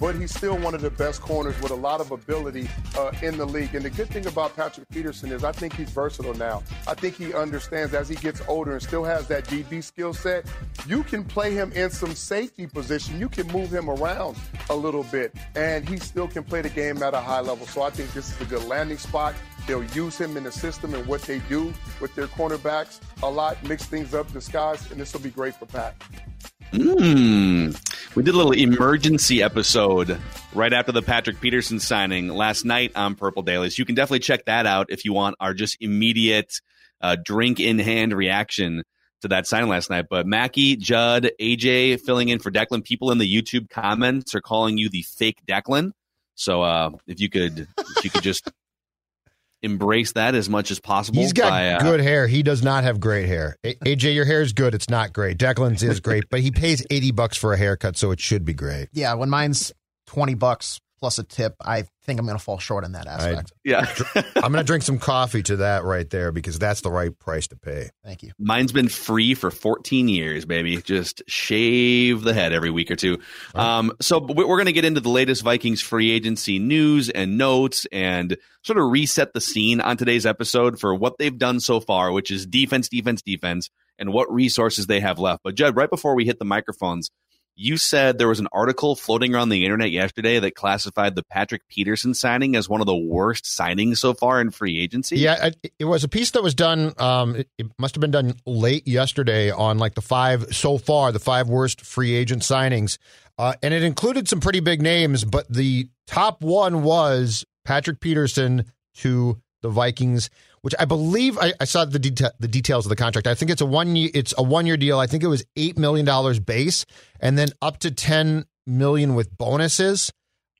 but he's still one of the best corners with a lot of ability uh, in the league. And the good thing about Patrick Peterson is I think he's versatile now. I think he understands as he gets older and still has that DB skill set. You can play him in some safety position. You can move him around a little bit, and he still can play the game at a high level. So I think this is a good landing spot. They'll use him in the system and what they do with their cornerbacks a lot, mix things up, disguise, and this will be great for Pat. Mm. We did a little emergency episode right after the Patrick Peterson signing last night on Purple Dailies. You can definitely check that out if you want our just immediate uh, drink in hand reaction to that signing last night. But Mackey, Judd, AJ filling in for Declan. People in the YouTube comments are calling you the fake Declan. So uh, if you could, if you could just embrace that as much as possible. He's got by, uh, good hair. He does not have great hair. A- AJ, your hair is good. It's not great. Declan's is great, but he pays 80 bucks for a haircut, so it should be great. Yeah, when mine's 20 bucks plus a tip, I think I'm going to fall short in that aspect. yeah. I'm going to drink some coffee to that right there because that's the right price to pay. Thank you. Mine's been free for 14 years, baby. Just shave the head every week or two. Um, so we- we're going to get into the latest Vikings free agency news and notes and sort of reset the scene on today's episode for what they've done so far, which is defense, defense, defense, and what resources they have left. But Judd, right before we hit the microphones, you said there was an article floating around the internet yesterday that classified the Patrick Peterson signing as one of the worst signings so far in free agency. Yeah, it, was a piece that was done. Um, it, it must have been done late yesterday on like the five so far, the five worst free agent signings, uh, and it included some pretty big names. But the top one was Patrick Peterson to the Vikings, which I believe I, I saw the deta- the details of the contract. I think it's a one year it's a one year deal. I think it was eight million dollars base, and then up to ten million with bonuses.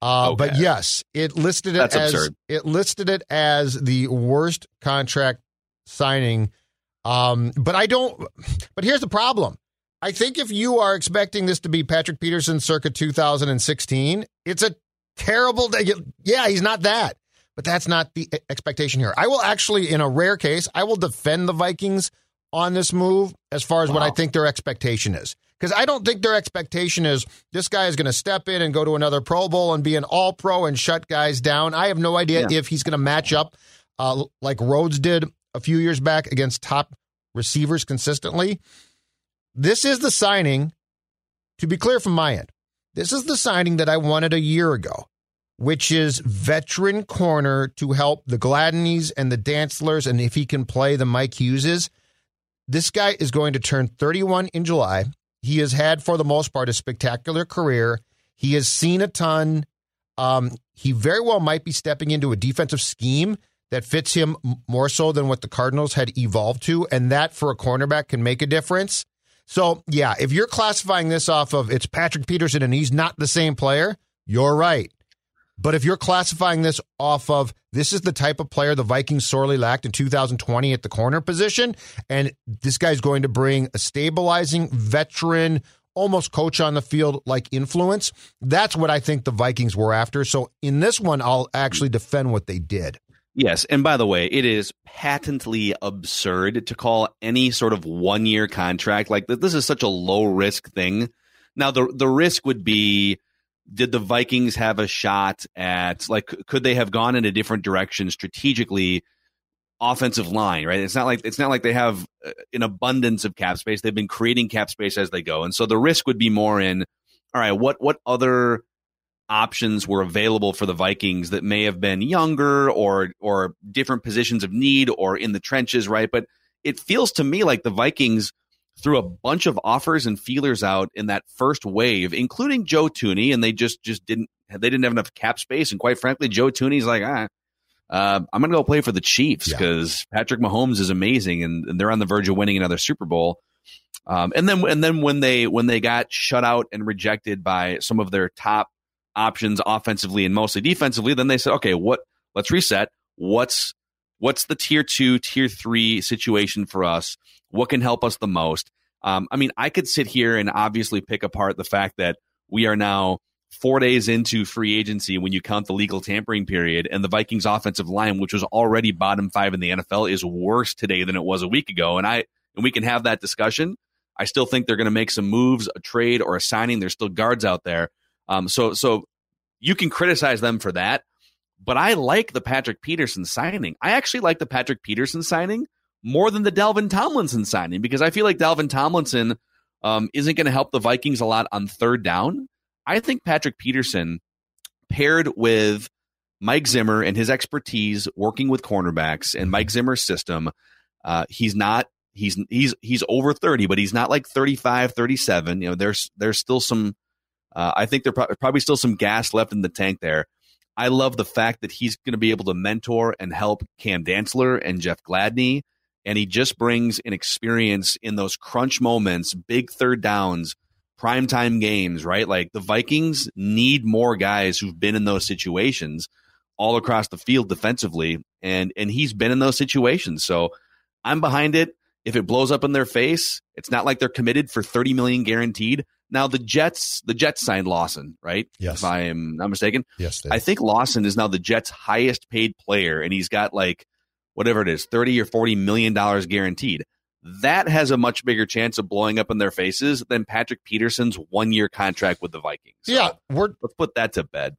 Uh, But yes, it listed it That's as absurd. it listed it as the worst contract signing. Um, but I don't. But here's the problem. I think if you are expecting this to be Patrick Peterson circa 2016, it's a terrible day. Yeah, he's not that, but that's not the expectation here. I will actually, in a rare case, I will defend the Vikings on this move as far as what I think their expectation is. Because I don't think their expectation is this guy is going to step in and go to another Pro Bowl and be an All Pro and shut guys down. I have no idea Yeah. if he's going to match up uh, like Rhodes did a few years back against top receivers consistently. This is the signing, to be clear from my end, this is the signing that I wanted a year ago, which is veteran corner to help the Gladneys and the Dantzlers, and if he can play the Mike Hugheses. This guy is going to turn 31 in July. He has had, for the most part, a spectacular career. He has seen a ton. Um, he very well might be stepping into a defensive scheme that fits him more so than what the Cardinals had evolved to, and that for a cornerback can make a difference. So, yeah, if you're classifying this off of it's Patrick Peterson and he's not the same player, you're right. But if you're classifying this off of this is the type of player the Vikings sorely lacked in 2020 at the corner position, and this guy's going to bring a stabilizing veteran, almost coach on the field like influence, that's what I think the Vikings were after. So in this one, I'll actually defend what they did. Yes, and by the way, it is patently absurd to call any sort of one-year contract like this is such a low risk thing. Now the the risk would be did the Vikings have a shot at like could they have gone in a different direction strategically offensive line, right? It's not like it's not like they have uh, an abundance of cap space. They've been creating cap space as they go. And so the risk would be more in all right, what what other options were available for the Vikings that may have been younger or or different positions of need or in the trenches, right? But it feels to me like the Vikings threw a bunch of offers and feelers out in that first wave, including Joe Thuney, and they just just didn't they didn't have enough cap space. And quite frankly, Joe Thuney's like, ah, uh, I'm going to go play for the Chiefs because yeah. Patrick Mahomes is amazing, and, and, they're on the verge of winning another Super Bowl. Um, and then and then when they when they got shut out and rejected by some of their top options offensively and mostly defensively, then they said, okay, what? Let's reset. What's what's the tier two, tier three situation for us? What can help us the most? Um, I mean, I could sit here and obviously pick apart the fact that we are now four days into free agency when you count the legal tampering period, and the Vikings offensive line, which was already bottom five in the NFL, is worse today than it was a week ago. And I and we can have that discussion. I still think they're going to make some moves, a trade or a signing. There's still guards out there. Um, so so you can criticize them for that, but I like the Patrick Peterson signing. I actually like the Patrick Peterson signing more than the Dalvin Tomlinson signing because I feel like Dalvin Tomlinson um, isn't going to help the Vikings a lot on third down. I think Patrick Peterson paired with Mike Zimmer and his expertise working with cornerbacks and Mike Zimmer's system, uh, he's not he's he's he's over 30 but he's not like 35 37 you know there's there's still some uh, i think there's pro- probably still some gas left in the tank there i love the fact that he's going to be able to mentor and help cam dantzler and jeff gladney and he just brings an experience in those crunch moments, big third downs, primetime games, right? Like the Vikings need more guys who've been in those situations all across the field defensively, and and he's been in those situations. So I'm behind it. If it blows up in their face, it's not like they're committed for 30 million guaranteed. Now the Jets, the Jets signed Lawson, right? Yes. If I am not mistaken. Yes. I think Lawson is now the Jets' highest paid player, and he's got like whatever it is, 30 or 40 million dollars guaranteed. That has a much bigger chance of blowing up in their faces than Patrick Peterson's one year contract with the Vikings. So yeah, let's put that to bed.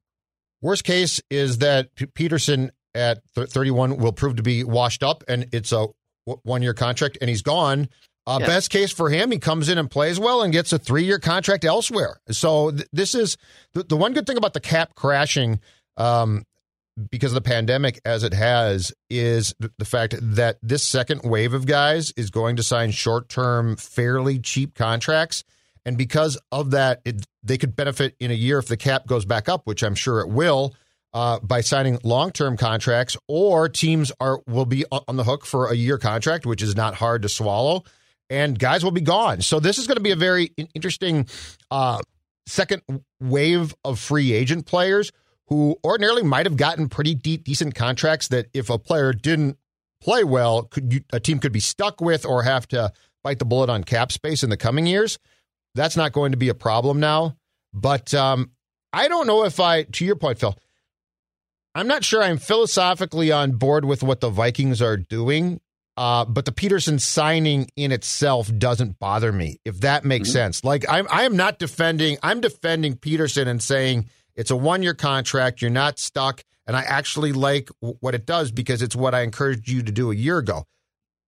Worst case is that P- Peterson at th- 31 will prove to be washed up and it's a w- one year contract and he's gone. Uh, yeah. Best case for him, he comes in and plays well and gets a three year contract elsewhere. So th- this is the, the one good thing about the cap crashing um, because of the pandemic as it has is the fact that this second wave of guys is going to sign short term, fairly cheap contracts. And because of that, it, they could benefit in a year if the cap goes back up, which I'm sure it will, uh, by signing long term contracts, or teams are will be on the hook for a year contract, which is not hard to swallow, and guys will be gone. So this is going to be a very interesting uh, second wave of free agent players who ordinarily might have gotten pretty decent contracts that if a player didn't play well, could a team could be stuck with or have to bite the bullet on cap space in the coming years. That's not going to be a problem now. But um, I don't know if I, to your point, Phil, I'm not sure I'm philosophically on board with what the Vikings are doing. Uh, but the Peterson signing in itself doesn't bother me, if that makes mm-hmm. sense. Like I'm, I am not defending. I'm defending Peterson and saying it's a one year contract. You're not stuck. And I actually like what it does because it's what I encouraged you to do a year ago.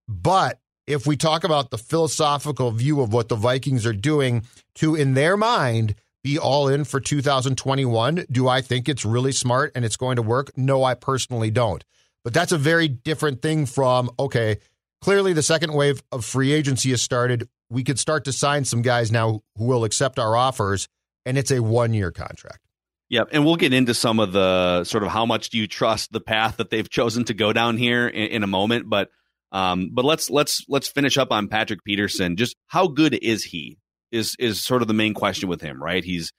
But if we talk about the philosophical view of what the Vikings are doing to, in their mind, be all in for 2021, do I think it's really smart and it's going to work? No, I personally don't. But that's a very different thing from, okay, clearly the second wave of free agency has started. We could start to sign some guys now who will accept our offers, and it's a one year contract. Yep, and we'll get into some of the sort of how much do you trust the path that they've chosen to go down here in, in a moment, but um, but let's let's let's finish up on Patrick Peterson. Just how good is he? Is is sort of the main question with him, right? He's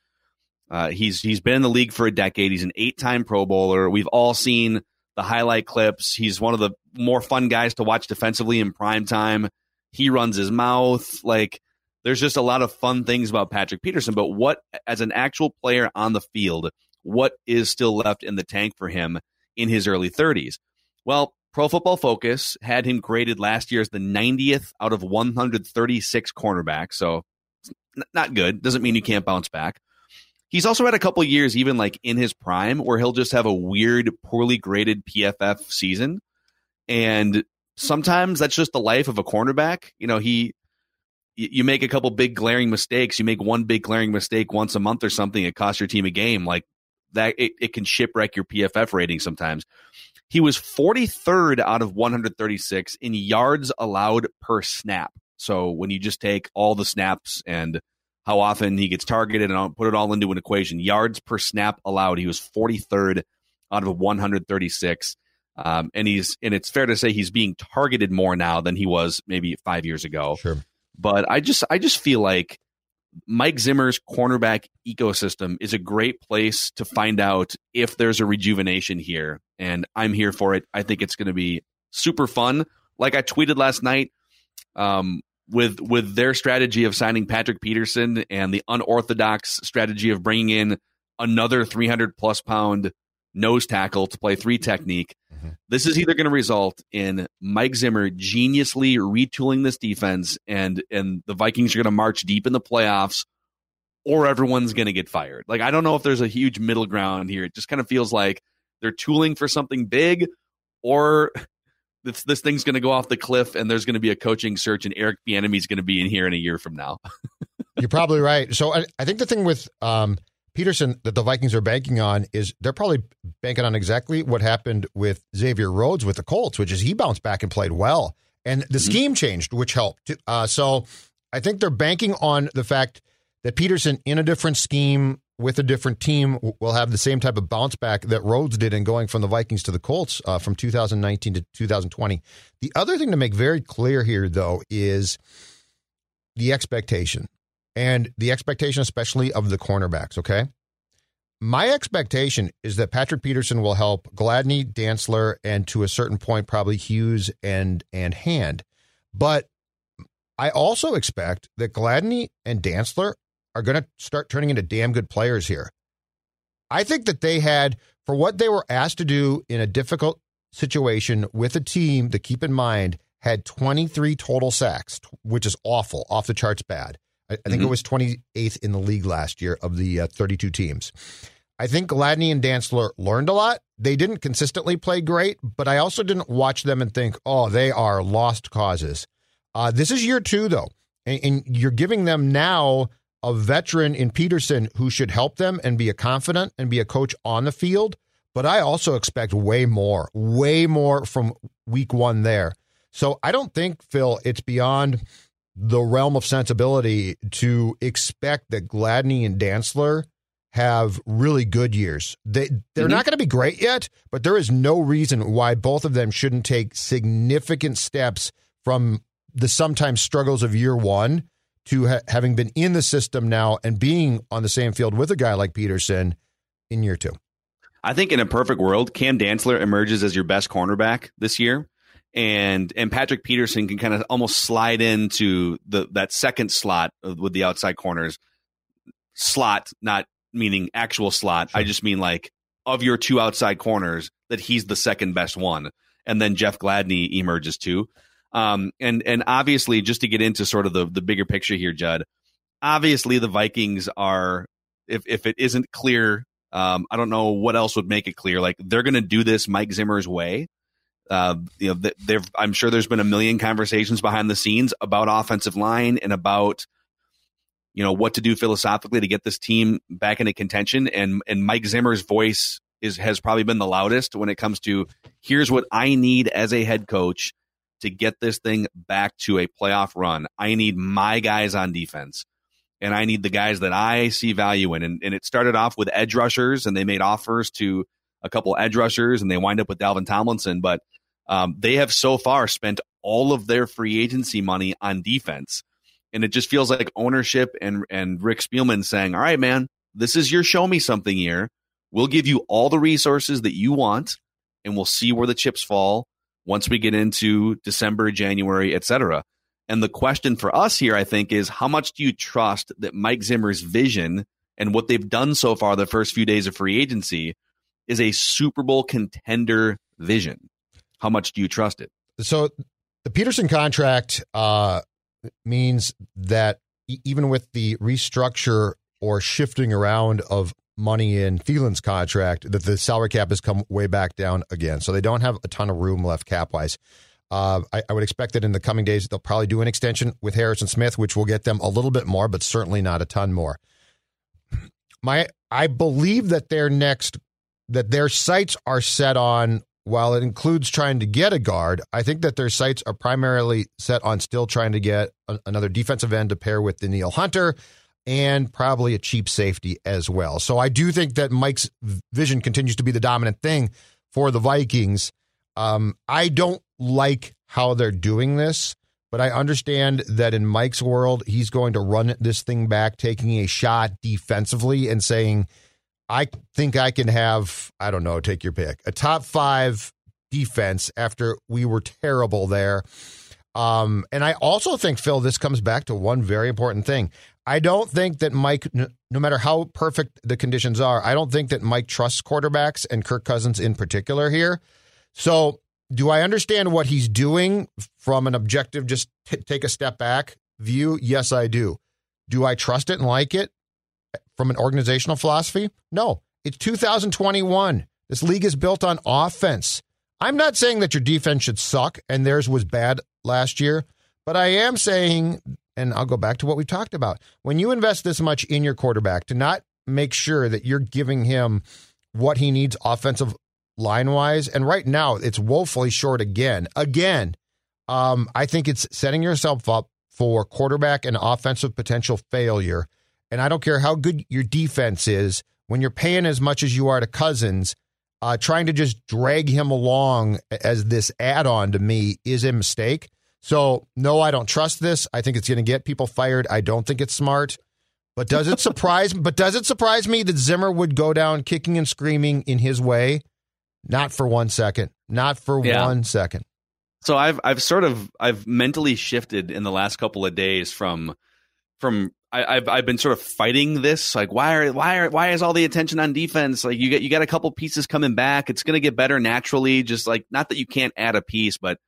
uh, he's he's been in the league for a decade. He's an eight time Pro Bowler. We've all seen the highlight clips. He's one of the more fun guys to watch defensively in prime time. He runs his mouth like there's just a lot of fun things about Patrick Peterson. But what, as an actual player on the field, what is still left in the tank for him in his early 30s? Well, Pro Football Focus had him graded last year as the 90th out of 136 cornerbacks. So not good. Doesn't mean you can't bounce back. He's also had a couple years, even like in his prime, where he'll just have a weird, poorly graded PFF season. And sometimes that's just the life of a cornerback. You know, he, you make a couple big glaring mistakes. You make one big glaring mistake once a month or something. It costs your team a game. Like that, it, it can shipwreck your PFF rating sometimes. He was 43rd out of 136 in yards allowed per snap. So when you just take all the snaps and how often he gets targeted and put it all into an equation, yards per snap allowed, he was 43rd out of 136. Um, and he's and it's fair to say he's being targeted more now than he was maybe five years ago. Sure. But I just I just feel like Mike Zimmer's cornerback ecosystem is a great place to find out if there's a rejuvenation here. And I'm here for it. I think it's going to be super fun. Like I tweeted last night, um, with with their strategy of signing Patrick Peterson and the unorthodox strategy of bringing in another 300 plus pound nose tackle to play three technique. Mm-hmm. This is either going to result in Mike Zimmer geniusly retooling this defense and and the Vikings are going to march deep in the playoffs or everyone's going to get fired. Like I don't know if there's a huge middle ground here. It just kind of feels like they're tooling for something big or this this thing's going to go off the cliff and there's going to be a coaching search and Eric Bieniemy is going to be in here in a year from now. You're probably right. So I, I think the thing with um, Peterson that the Vikings are banking on is they're probably banking on exactly what happened with Xavier Rhodes with the Colts, which is he bounced back and played well, and the mm-hmm. scheme changed, which helped. Uh, so I think they're banking on the fact that Peterson in a different scheme with a different team will have the same type of bounce back that Rhodes did in going from the Vikings to the Colts uh, from 2019 to 2020. The other thing to make very clear here, though, is the expectation and the expectation, especially of the cornerbacks. Okay. My expectation is that Patrick Peterson will help Gladney, Dantzler, and to a certain point, probably Hughes and and Hand. But I also expect that Gladney and Dantzler are going to start turning into damn good players here. I think that they had, for what they were asked to do in a difficult situation with a team that, keep in mind, had 23 total sacks, which is awful, off the charts bad. I, I think mm-hmm. it was 28th in the league last year of the uh, 32 teams. I think Gladney and Dantzler learned a lot. They didn't consistently play great, but I also didn't watch them and think, oh, they are lost causes. Uh, this is year two, though, and, and you're giving them now a veteran in Peterson who should help them and be a confident and be a coach on the field. But I also expect way more, way more from week one there. So I don't think, Phil, it's beyond the realm of sensibility to expect that Gladney and Dantzler have really good years. They they're mm-hmm. not going to be great yet, but there is no reason why both of them shouldn't take significant steps from the sometimes struggles of year 1 to ha- having been in the system now and being on the same field with a guy like Peterson in year 2. I think in a perfect world, Cam Dantzler emerges as your best cornerback this year and and Patrick Peterson can kind of almost slide into the that second slot with the outside corners. Slot, not meaning actual slot. Sure. I just mean like of your two outside corners that he's the second best one, and then Jeff Gladney emerges too. Um, and and obviously, just to get into sort of the the bigger picture here, Judd. Obviously, the Vikings are if if it isn't clear, um, I don't know what else would make it clear. Like they're going to do this Mike Zimmer's way uh, you know. I'm sure there's been a million conversations behind the scenes about offensive line and about you know what to do philosophically to get this team back into contention. And and Mike Zimmer's voice is has probably been the loudest when it comes to here's what I need as a head coach to get this thing back to a playoff run. I need my guys on defense. And I need the guys that I see value in. And, and it started off with edge rushers, and they made offers to a couple edge rushers, and they wind up with Dalvin Tomlinson. But um, they have so far spent all of their free agency money on defense. And it just feels like ownership and, and Rick Spielman saying, all right, man, this is your show me something year. We'll give you all the resources that you want, and we'll see where the chips fall once we get into December, January, etc. And the question for us here, I think, is how much do you trust that Mike Zimmer's vision and what they've done so far the first few days of free agency is a Super Bowl contender vision? How much do you trust it? So the Peterson contract uh, means that even with the restructure or shifting around of money in Thielen's contract that the salary cap has come way back down again. So they don't have a ton of room left cap wise. Uh, I, I, would expect that in the coming days they'll probably do an extension with Harrison Smith, which will get them a little bit more, but certainly not a ton more. My, I believe that their next, that their sights are set on. While it includes trying to get a guard, I think that their sights are primarily set on still trying to get a, another defensive end to pair with Danielle Hunter and probably a cheap safety as well. So I do think that Mike's vision continues to be the dominant thing for the Vikings. Um, I don't like how they're doing this, but I understand that in Mike's world, he's going to run this thing back, taking a shot defensively and saying, I think I can have, I don't know, take your pick, a top five defense after we were terrible there. Um, and I also think, Phil, this comes back to one very important thing. I don't think that Mike, no matter how perfect the conditions are, I don't think that Mike trusts quarterbacks and Kirk Cousins in particular here. So, do I understand what he's doing from an objective, just t- take a step back view? Yes, I do. Do I trust it and like it from an organizational philosophy? No. It's 2021. This league is built on offense. I'm not saying that your defense should suck and theirs was bad last year, but I am saying and I'll go back to what we talked about. When you invest this much in your quarterback to not make sure that you're giving him what he needs offensive line wise, and right now it's woefully short again. Again, um, I think it's setting yourself up for quarterback and offensive potential failure. And I don't care how good your defense is, when you're paying as much as you are to Cousins, uh, trying to just drag him along as this add on to me is a mistake. So, no, I don't trust this. I think it's going to get people fired. I don't think it's smart. But does it surprise but does it surprise me that Zimmer would go down kicking and screaming in his way? Not for one second. Not for yeah. one second. So I've I've sort of I've mentally shifted in the last couple of days from from I, have I've been sort of fighting this like why are why are why is all the attention on defense like you get you got a couple pieces coming back it's going to get better naturally just like not that you can't add a piece but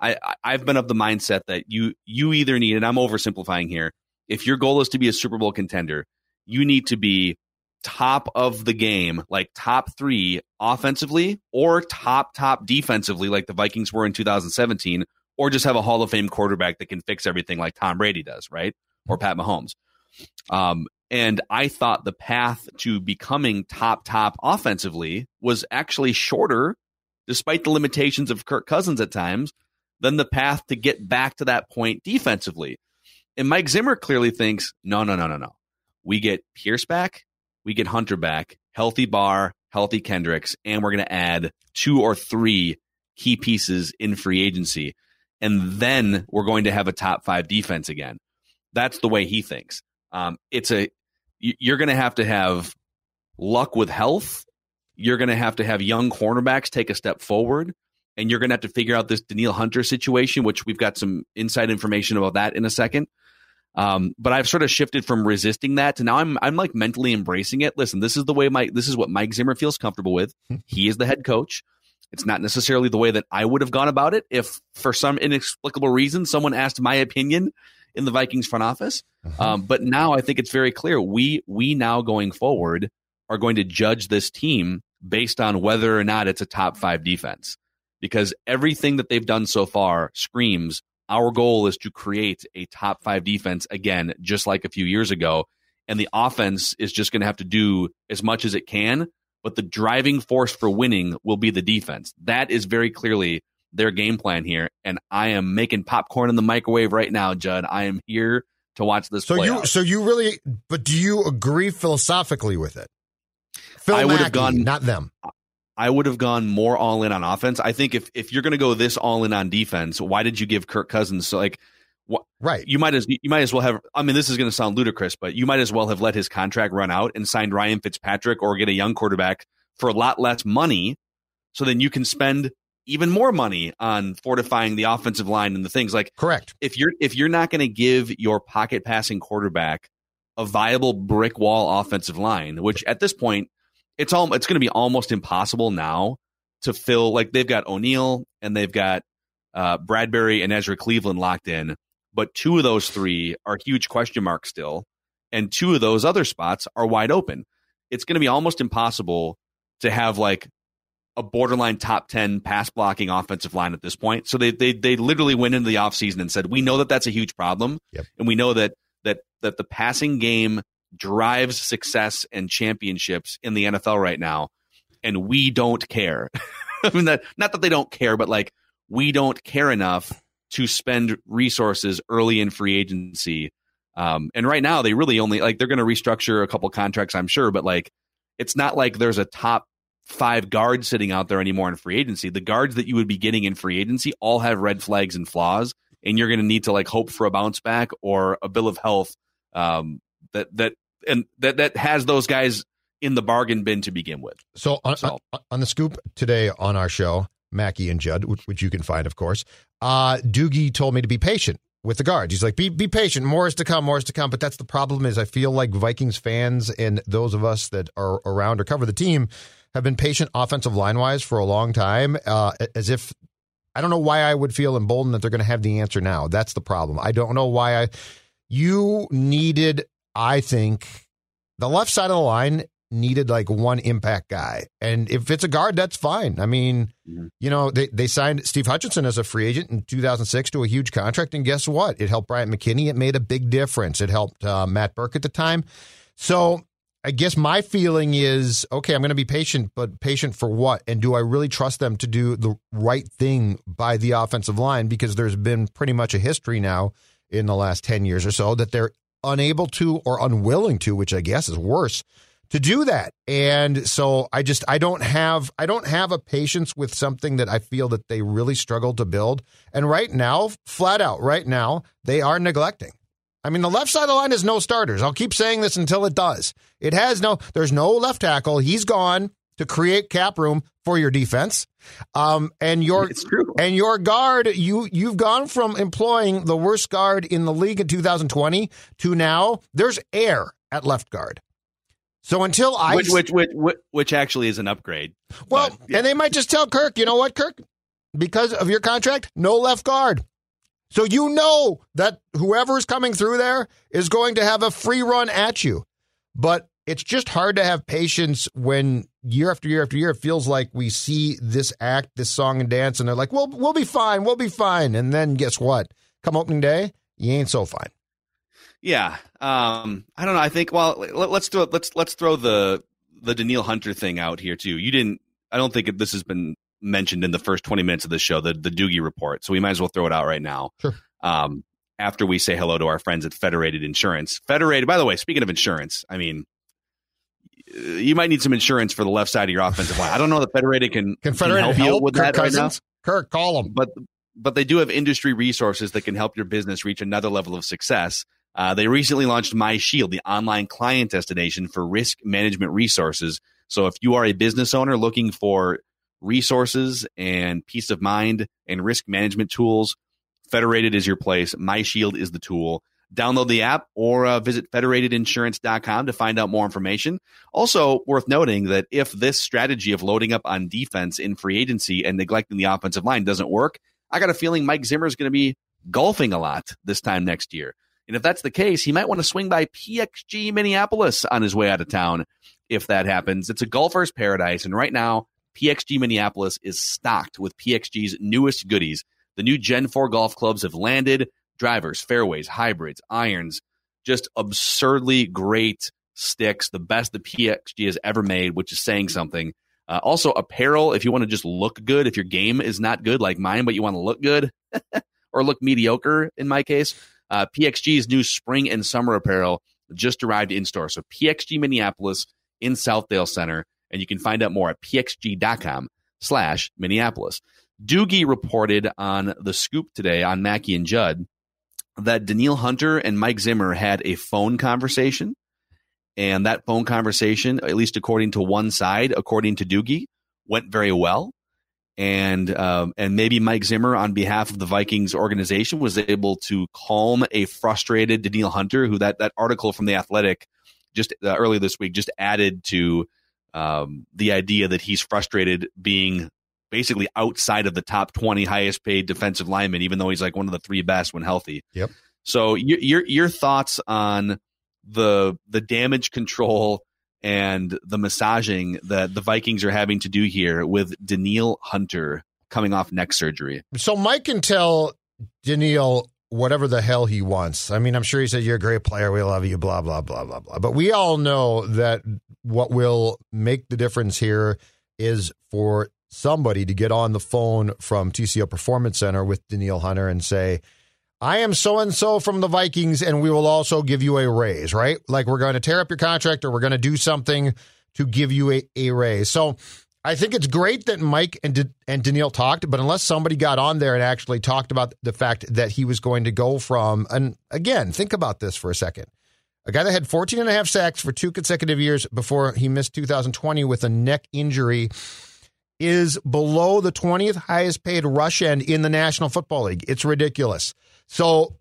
I, I've been of the mindset that you you either need, and I'm oversimplifying here. If your goal is to be a Super Bowl contender, you need to be top of the game, like top three offensively, or top top defensively, like the Vikings were in 2017, or just have a Hall of Fame quarterback that can fix everything, like Tom Brady does, right, or Pat Mahomes. Um, and I thought the path to becoming top top offensively was actually shorter, despite the limitations of Kirk Cousins at times than the path to get back to that point defensively. And Mike Zimmer clearly thinks, no, no, no, no, no. We get Pierce back, we get Hunter back, healthy Barr, healthy Kendricks, and we're going to add two or three key pieces in free agency. And then we're going to have a top five defense again. That's the way he thinks. Um, it's a, you're going to have to have luck with health. You're going to have to have young cornerbacks take a step forward and you're going to have to figure out this Danielle Hunter situation, which we've got some inside information about that in a second. Um, but I've sort of shifted from resisting that to now I'm I'm like mentally embracing it. Listen, this is the way Mike this is what Mike Zimmer feels comfortable with. he is the head coach. It's not necessarily the way that I would have gone about it if for some inexplicable reason someone asked my opinion in the Vikings front office. Uh-huh. Um, but now I think it's very clear we we now going forward are going to judge this team based on whether or not it's a top five defense because everything that they've done so far screams our goal is to create a top five defense again, just like a few years ago. And the offense is just going to have to do as much as it can, but the driving force for winning will be the defense. That is very clearly their game plan here. And I am making popcorn in the microwave right now, Judd. I am here to watch this. So you, out. so you really, but do you agree philosophically with it? Phil I would have gone, not them. I would have gone more all in on offense. I think if if you're going to go this all in on defense, why did you give Kirk Cousins so like what, right? You might as you might as well have. I mean, this is going to sound ludicrous, but you might as well have let his contract run out and signed Ryan Fitzpatrick or get a young quarterback for a lot less money, so then you can spend even more money on fortifying the offensive line and the things like correct. If you're if you're not going to give your pocket passing quarterback a viable brick wall offensive line, which at this point it's all it's going to be almost impossible now to fill. Like they've got O'Neill and they've got uh, Bradbury and Ezra Cleveland locked in, but two of those three are huge question marks still. and two of those other spots are wide open. It's going to be almost impossible to have like a borderline top 10 pass blocking offensive line at this point. So they they they literally went into the offseason and said, "We know that that's a huge problem Yep. and we know that that that the passing game drives success and championships in the NFL right now and we don't care." I mean that not that they don't care, but like we don't care enough to spend resources early in free agency. Um, and right now they really only like they're going to restructure a couple contracts, I'm sure, but like it's not like there's a top five guards sitting out there anymore in free agency. The guards that you would be getting in free agency all have red flags and flaws, and you're going to need to like hope for a bounce back or a bill of health um, that that and that that has those guys in the bargain bin to begin with. So on, So- on, on the scoop today on our show, Mackey and Judd, which, which you can find, of course, uh, Doogie told me to be patient with the guards. He's like, be be patient. More is to come. More is to come. But that's the problem. Is I feel like Vikings fans and those of us that are around or cover the team have been patient offensive line wise for a long time, uh, as if. I don't know why I would feel emboldened that they're going to have the answer now. That's the problem. I don't know why I. You needed, I think, the left side of the line needed like one impact guy. And if it's a guard, that's fine. I mean, Mhm. you know, they, they signed Steve Hutchinson as a free agent in 2006 to a huge contract. And guess what? It helped Bryant McKinnie. It made a big difference. It helped uh, Matt Birk at the time. So I guess my feeling is okay, I'm going to be patient, but patient for what? And do I really trust them to do the right thing by the offensive line? Because there's been pretty much a history now in the last 10 years or so that they're unable to or unwilling to, which I guess is worse, to do that. And so I just I don't have I don't have a patience with something that I feel that they really struggle to build. And right now, flat out, right now, they are neglecting. I mean, the left side of the line has no starters. I'll keep saying this until it does. It has no, there's no left tackle. He's gone to create cap room for your defense. Um, and your It's true. and your guard, you you've gone from employing the worst guard in the league in 2020 to now there's air at left guard. So until I which, which which which which actually is an upgrade. well, But, yeah. and they might just tell Kirk, you know what, Kirk? Because of your contract, no left guard. So you know that whoever's coming through there is going to have a free run at you. But it's just hard to have patience when year after year after year it feels like we see this act, this song and dance, and they're like, "Well, we'll be fine, we'll be fine." And then guess what? Come opening day, you ain't so fine. Yeah, um, I don't know. I think well, let, let's throw let's let's throw the the Danielle Hunter thing out here too. You didn't. I don't think this has been mentioned in the first twenty minutes of the show, the the Doogie report. So we might as well throw it out right now. Sure. Um, after we say hello to our friends at Federated Insurance. Federated. By the way, speaking of insurance, I mean. You might need some insurance for the left side of your offensive line. I don't know that Federated can, Confederate can help, you with Kirk that right now Kirk, call them. but but they do have industry resources that can help your business reach another level of success. Uh, they recently launched My Shield, the online client destination for risk management resources. So if you are a business owner looking for resources and peace of mind and risk management tools, Federated is your place. My Shield is the tool. Download the app or uh, visit federatedinsurance.com to find out more information. Also, worth noting that if this strategy of loading up on defense in free agency and neglecting the offensive line doesn't work, I got a feeling Mike Zimmer is going to be golfing a lot this time next year. And if that's the case, he might want to swing by PXG Minneapolis on his way out of town if that happens. It's a golfer's paradise. And right now, PXG Minneapolis is stocked with PXG's newest goodies. The new Gen 4 golf clubs have landed drivers, fairways, hybrids, irons, just absurdly great sticks, the best the PXG has ever made, which is saying something. Uh, also, apparel, if you want to just look good, if your game is not good like mine, but you want to look good or look mediocre in my case, uh, PXG's new spring and summer apparel just arrived in store. So PXG Minneapolis in Southdale Center, and you can find out more at pxg.com slash Minneapolis. Doogie reported on the scoop today on Mackey and Judd that Danielle Hunter and Mike Zimmer had a phone conversation. And that phone conversation, at least according to one side, according to Doogie, went very well. And um, and maybe Mike Zimmer, on behalf of the Vikings organization, was able to calm a frustrated Danielle Hunter, who that that article from the Athletic just uh, earlier this week just added to um, the idea that he's frustrated being basically outside of the top 20 highest paid defensive linemen, even though he's like one of the three best when healthy. Yep. So your your, your thoughts on the the damage control and the massaging that the Vikings are having to do here with Danielle Hunter coming off neck surgery. So Mike can tell Danielle whatever the hell he wants. I mean, I'm sure he said, You're a great player. We love you, blah, blah, blah, blah, blah. But we all know that what will make the difference here is for somebody to get on the phone from TCO Performance Center with Danielle Hunter and say, I am so and so from the Vikings, and we will also give you a raise, right? Like we're going to tear up your contract or we're going to do something to give you a, a raise. So I think it's great that Mike and De- and Danielle talked, but unless somebody got on there and actually talked about the fact that he was going to go from, and again, think about this for a second. A guy that had 14 and a half sacks for two consecutive years before he missed 2020 with a neck injury is below the 20th highest paid rush end in the National Football League. It's ridiculous. So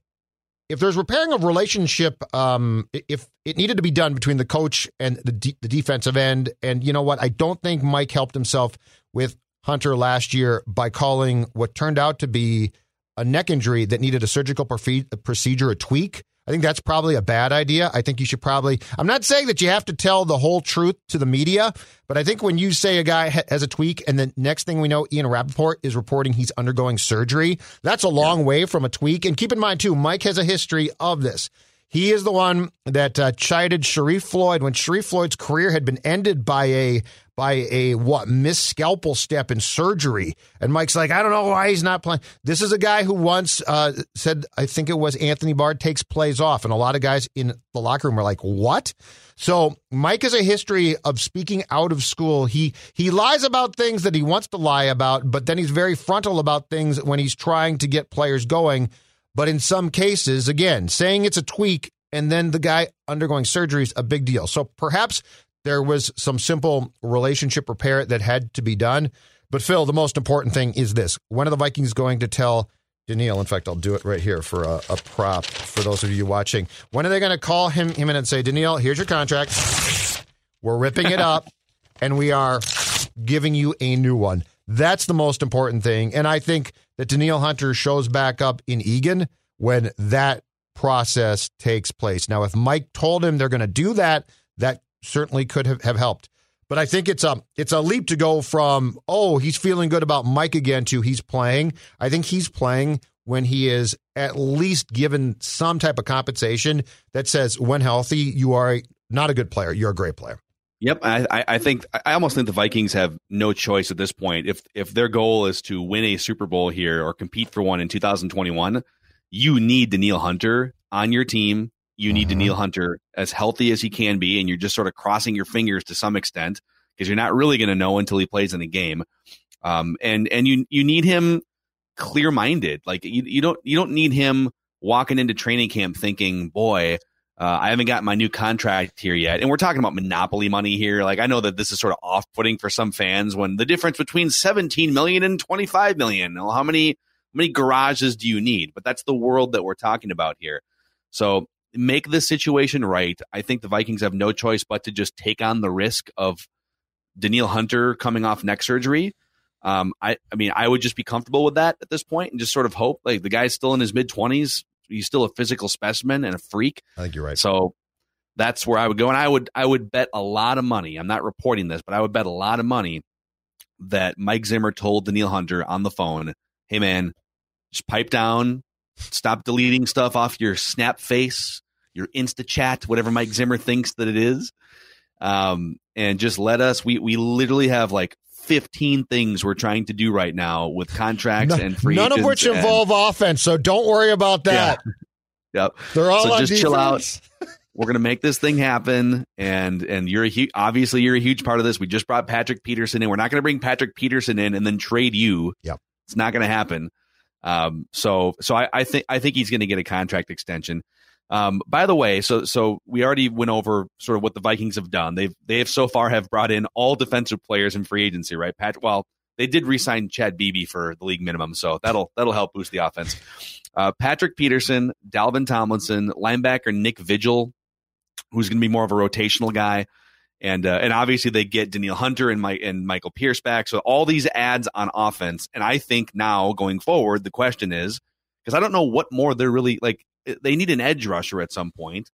if there's repairing of relationship, um, if it needed to be done between the coach and the, de- the defensive end, and you know what, I don't think Mike helped himself with Hunter last year by calling what turned out to be a neck injury that needed a surgical procedure, a tweak. I think that's probably a bad idea. I think you should probably, I'm not saying that you have to tell the whole truth to the media, but I think when you say a guy has a tweak and the next thing we know, Ian Rapoport is reporting he's undergoing surgery, that's a long yeah. way from a tweak. And keep in mind, too, Mike has a history of this. He is the one that uh, chided Sharrif Floyd when Sharrif Floyd's career had been ended by a by a what missed scalpel step in surgery. And Mike's like, I don't know why he's not playing. This is a guy who once uh, said, I think it was Anthony Barr takes plays off, and a lot of guys in the locker room are like, what? So Mike has a history of speaking out of school. He he lies about things that he wants to lie about, but then he's very frontal about things when he's trying to get players going. But in some cases, again, saying it's a tweak and then the guy undergoing surgery is a big deal. So perhaps there was some simple relationship repair that had to be done. But Phil, the most important thing is this: when are the Vikings going to tell Danielle? In fact, I'll do it right here for a, a prop for those of you watching. When are they going to call him him in and say, Danielle, here's your contract. We're ripping it up, and we are giving you a new one. That's the most important thing. And I think that Danielle Hunter shows back up in Eagan when that process takes place. Now, if Mike told him they're going to do that, that certainly could have, have helped. But I think it's a it's a leap to go from oh he's feeling good about Mike again to he's playing. I think he's playing when he is at least given some type of compensation that says when healthy you are not a good player you're a great player. Yep, I, I think I almost think the Vikings have no choice at this point. If if their goal is to win a Super Bowl here or compete for one in 2021, you need Danielle Hunter on your team. You need mm-hmm. Danielle Hunter as healthy as he can be, and you're just sort of crossing your fingers to some extent because you're not really going to know until he plays in the game. Um, and and you you need him clear minded. Like you, you don't you don't need him walking into training camp thinking, boy, uh, I haven't got my new contract here yet. And we're talking about monopoly money here. Like I know that this is sort of off putting for some fans when the difference between 17 million and 25 million. Well, how many, how many garages do you need? But that's the world that we're talking about here. So make this situation right. I think the Vikings have no choice but to just take on the risk of Danielle Hunter coming off neck surgery. Um, I, I mean, I would just be comfortable with that at this point and just sort of hope like the guy's still in his mid twenties he's still a physical specimen and a freak. I think you're right. So that's where I would go, and I would I would bet a lot of money. I'm not reporting this, but I would bet a lot of money that Mike Zimmer told Danielle Hunter on the phone, "Hey man, just pipe down, stop deleting stuff off your Snap Face, your Insta Chat, whatever Mike Zimmer thinks that it is." Um, and just let us. We we literally have like 15 things we're trying to do right now with contracts no, and free None of which involve and, offense, so don't worry about that. Yeah. Yep. They're all so just defense. chill out. We're gonna make this thing happen, and and you're a hu- obviously you're a huge part of this. We just brought Patrick Peterson in. We're not gonna bring Patrick Peterson in and then trade you. Yep. It's not gonna happen. Um. So so I, I think I think he's gonna get a contract extension. Um, by the way, so so we already went over sort of what the Vikings have done. They've they have so far have brought in all defensive players in free agency, right? Pat, well, they did re-sign Chad Beebe for the league minimum, so that'll that'll help boost the offense. Uh, Patrick Peterson, Dalvin Tomlinson, linebacker Nick Vigil, who's going to be more of a rotational guy, and uh, and obviously they get Danielle Hunter and Mike and Michael Pierce back. So all these ads on offense, and I think now going forward, the question is because I don't know what more they're really like they need an edge rusher at some point.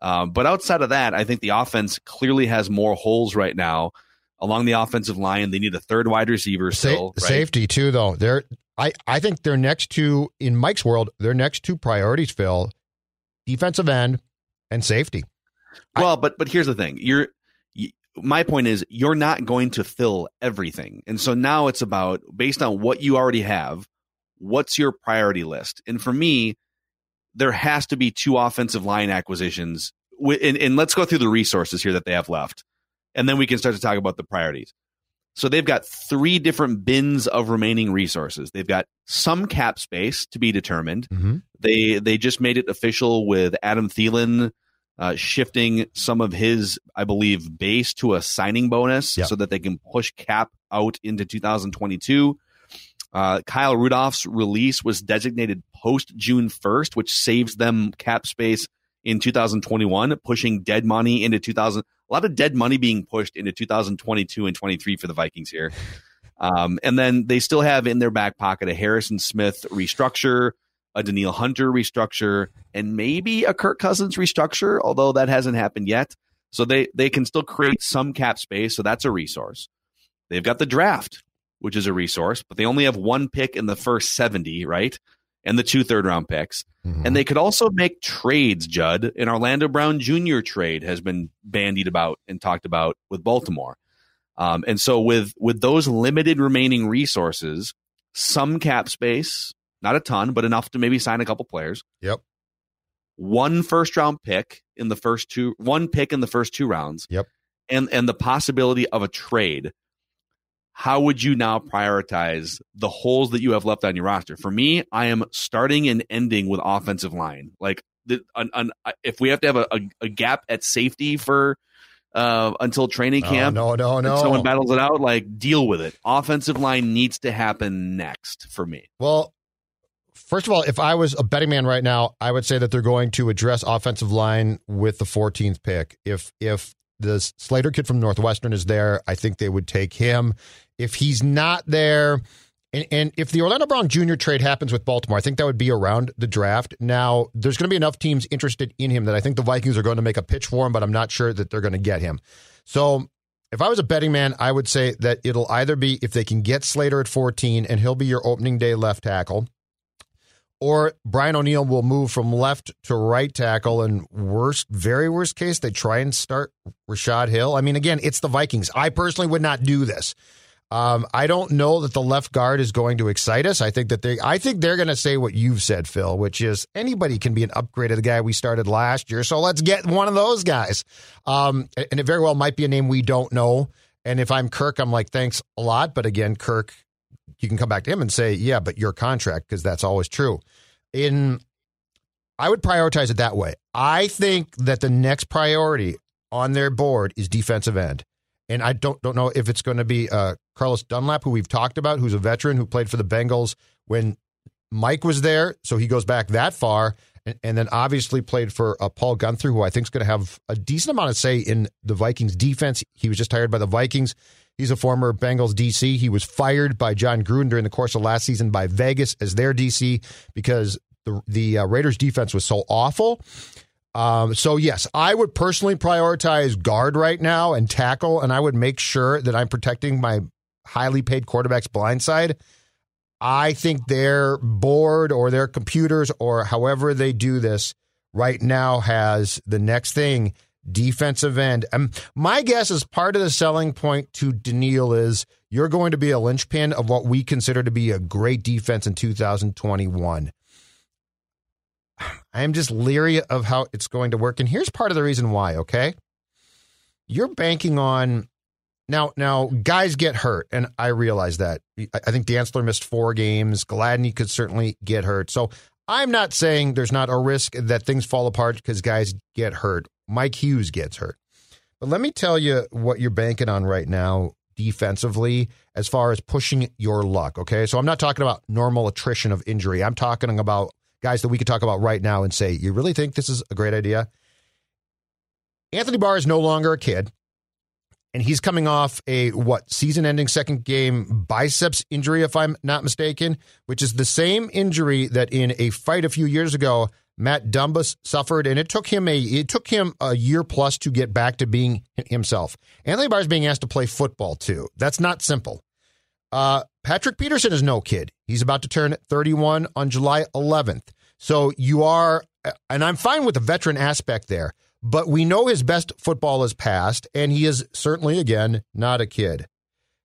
Um, but outside of that, I think the offense clearly has more holes right now along the offensive line. They need a third wide receiver still. Sa- right? Safety too, though. They're I I think their next two in Mike's world, their next two priorities, Phil, defensive end and safety. Well, I, but but here's the thing. You're my point is you're not going to fill everything. And so now it's about based on what you already have, what's your priority list? And for me, there has to be two offensive line acquisitions. And, and let's go through the resources here that they have left. And then we can start to talk about the priorities. So they've got three different bins of remaining resources. They've got some cap space to be determined. Mm-hmm. They they just made it official with Adam Thielen uh, shifting some of his, I believe, base to a signing bonus yep. so that they can push cap out into 2022. Uh, Kyle Rudolph's release was designated post June 1st, which saves them cap space in 2021, pushing dead money into 2000. A lot of dead money being pushed into 2022 and 23 for the Vikings here. Um, and then they still have in their back pocket a Harrison Smith restructure, a Danielle Hunter restructure, and maybe a Kirk Cousins restructure, although that hasn't happened yet. So they they can still create some cap space, so that's a resource. They've got the draft, which is a resource, but they only have one pick in the first 70, right? And the two third round picks. Mm-hmm. And they could also make trades, Judd. An Orlando Brown Jr. trade has been bandied about and talked about with Baltimore. Um, and so with with those limited remaining resources, some cap space, not a ton, but enough to maybe sign a couple players. Yep. One first round pick in the first two, one pick in the first two rounds. Yep. And and the possibility of a trade. How would you now prioritize the holes that you have left on your roster? For me, I am starting and ending with offensive line. Like, the, an, an, if we have to have a, a, a gap at safety for uh, until training camp. No, no, no. Someone battles it out. Like, deal with it. Offensive line needs to happen next for me. Well, First of all, if I was a betting man right now, I would say that they're going to address offensive line with the 14th pick. If if the Slater kid from Northwestern is there, I think they would take him. If he's not there, and, and, if the Orlando Brown Jr. trade happens with Baltimore, I think that would be around the draft. Now, there's going to be enough teams interested in him that I think the Vikings are going to make a pitch for him, but I'm not sure that they're going to get him. So, if I was a betting man, I would say that it'll either be if they can get Slater at 14 and he'll be your opening day left tackle, or Brian O'Neill will move from left to right tackle. And worst, very worst case, they try and start Rashod Hill. I mean, again, it's the Vikings. I personally would not do this. Um, I don't know that the left guard is going to excite us. I think that they, I think they're going to say what you've said, Phil, which is anybody can be an upgrade of the guy we started last year. So let's get one of those guys. Um, and it very well might be a name we don't know. And if I'm Kirk, I'm like, thanks a lot. But again, Kirk you can come back to him and say, yeah, but your contract, because that's always true. In I would prioritize it that way. I think that the next priority on their board is defensive end. And I don't don't know if it's going to be uh, Carlos Dunlap, who we've talked about, who's a veteran who played for the Bengals when Mike was there, so he goes back that far, and, and then obviously played for uh, Paul Guenther, who I think is going to have a decent amount of say in the Vikings defense. He was just hired by the Vikings. He's a former Bengals DC. He was fired by Jon Gruden during the course of last season by Vegas as their DC because the the uh, Raiders defense was so awful. Um, so yes, I would personally prioritize guard right now and tackle, and I would make sure that I'm protecting my highly paid quarterback's blindside. I think their board or their computers or however they do this right now has the next thing defensive end. Um, my guess is part of the selling point to Danielle is you're going to be a linchpin of what we consider to be a great defense in 2021. I am just leery of how it's going to work. And here's part of the reason why, okay? You're banking on now now guys get hurt, and I realize that. I think Dantzler missed four games. Gladney could certainly get hurt. So I'm not saying there's not a risk that things fall apart because guys get hurt. Mike Hughes gets hurt. But let me tell you what you're banking on right now defensively as far as pushing your luck. Okay. So I'm not talking about normal attrition of injury. I'm talking about guys that we could talk about right now and say, you really think this is a great idea? Anthony Barr is no longer a kid and he's coming off a what season-ending second game biceps injury, if I'm not mistaken, which is the same injury that in a fight a few years ago Matt Dumbus suffered, and it took him a it took him a year plus to get back to being himself. Anthony Barr is being asked to play football too. That's not simple. Uh, Patrick Peterson is no kid. He's about to turn 31 on July 11th. So you are, and I'm fine with the veteran aspect there, but we know his best football is past, and he is certainly, again, not a kid.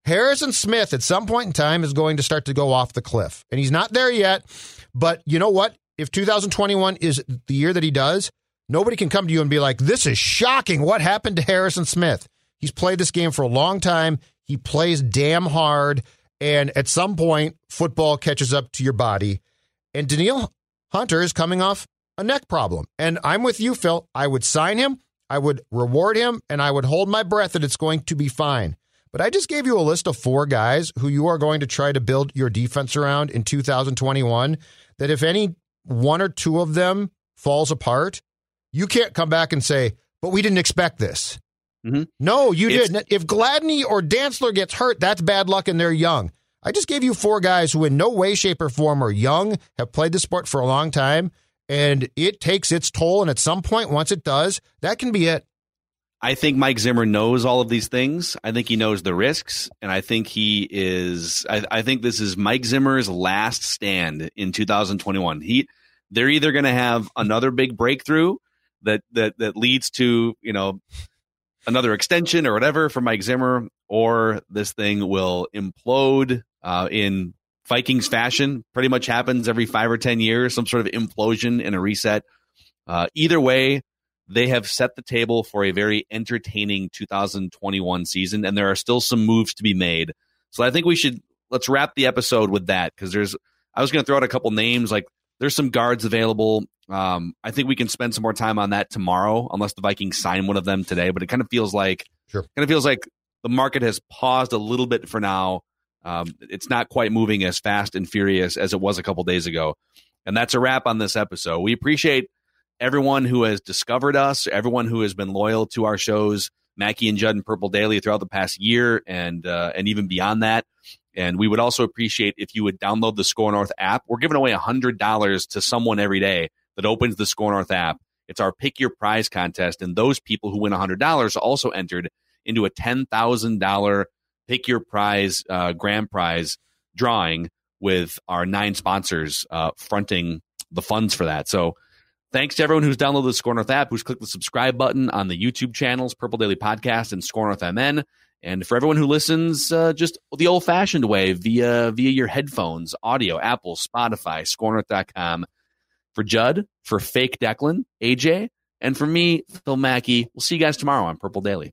Harrison Smith at some point in time is going to start to go off the cliff, and he's not there yet. But you know what? If 2021 is the year that he does, nobody can come to you and be like, this is shocking. What happened to Harrison Smith? He's played this game for a long time. He plays damn hard. And at some point, football catches up to your body. And Danielle Hunter is coming off a neck problem. And I'm with you, Phil. I would sign him, I would reward him, and I would hold my breath that it's going to be fine. But I just gave you a list of four guys who you are going to try to build your defense around in 2021. That if any one or two of them falls apart, you can't come back and say, but we didn't expect this. Mm-hmm. No, you it's, didn't. If Gladney or Dantzler gets hurt, that's bad luck and they're young. I just gave you four guys who, in no way, shape, or form, are young, have played the sport for a long time, and it takes its toll. And at some point, once it does, that can be it. I think Mike Zimmer knows all of these things. I think he knows the risks, and I think he is. I, I think this is Mike Zimmer's last stand in 2021. He, they're either going to have another big breakthrough that that that leads to you know another extension or whatever for Mike Zimmer, or this thing will implode uh, in Vikings fashion. Pretty much happens every five or ten years, some sort of implosion and a reset. Uh, either way, they have set the table for a very entertaining 2021 season, and there are still some moves to be made. So I think we should let's wrap the episode with that because there's. I was going to throw out a couple names like there's some guards available. Um, I think we can spend some more time on that tomorrow, unless the Vikings sign one of them today. But it kind of feels like sure. kind of feels like the market has paused a little bit for now. Um, it's not quite moving as fast and furious as it was a couple days ago. And that's a wrap on this episode. We appreciate everyone who has discovered us, everyone who has been loyal to our shows, Mackey and Judd and Purple Daily throughout the past year and uh, and even beyond that. And we would also appreciate if you would download the SKOR North app. We're giving away $100 to someone every day that opens the SKOR North app. It's our pick your prize contest. And those people who win $100 also entered into a $10,000 pick your prize uh, grand prize drawing with our nine sponsors uh, fronting the funds for that. So thanks to everyone who's downloaded the SKOR North app, who's clicked the subscribe button on the YouTube channels, Purple Daily Podcast and SKOR North MN. And for everyone who listens uh, just the old fashioned way via via your headphones, audio, Apple, Spotify, skornorth.com. For Judd, for fake Declan, AJ, and for me, Phil Mackey, we'll see you guys tomorrow on Purple Daily.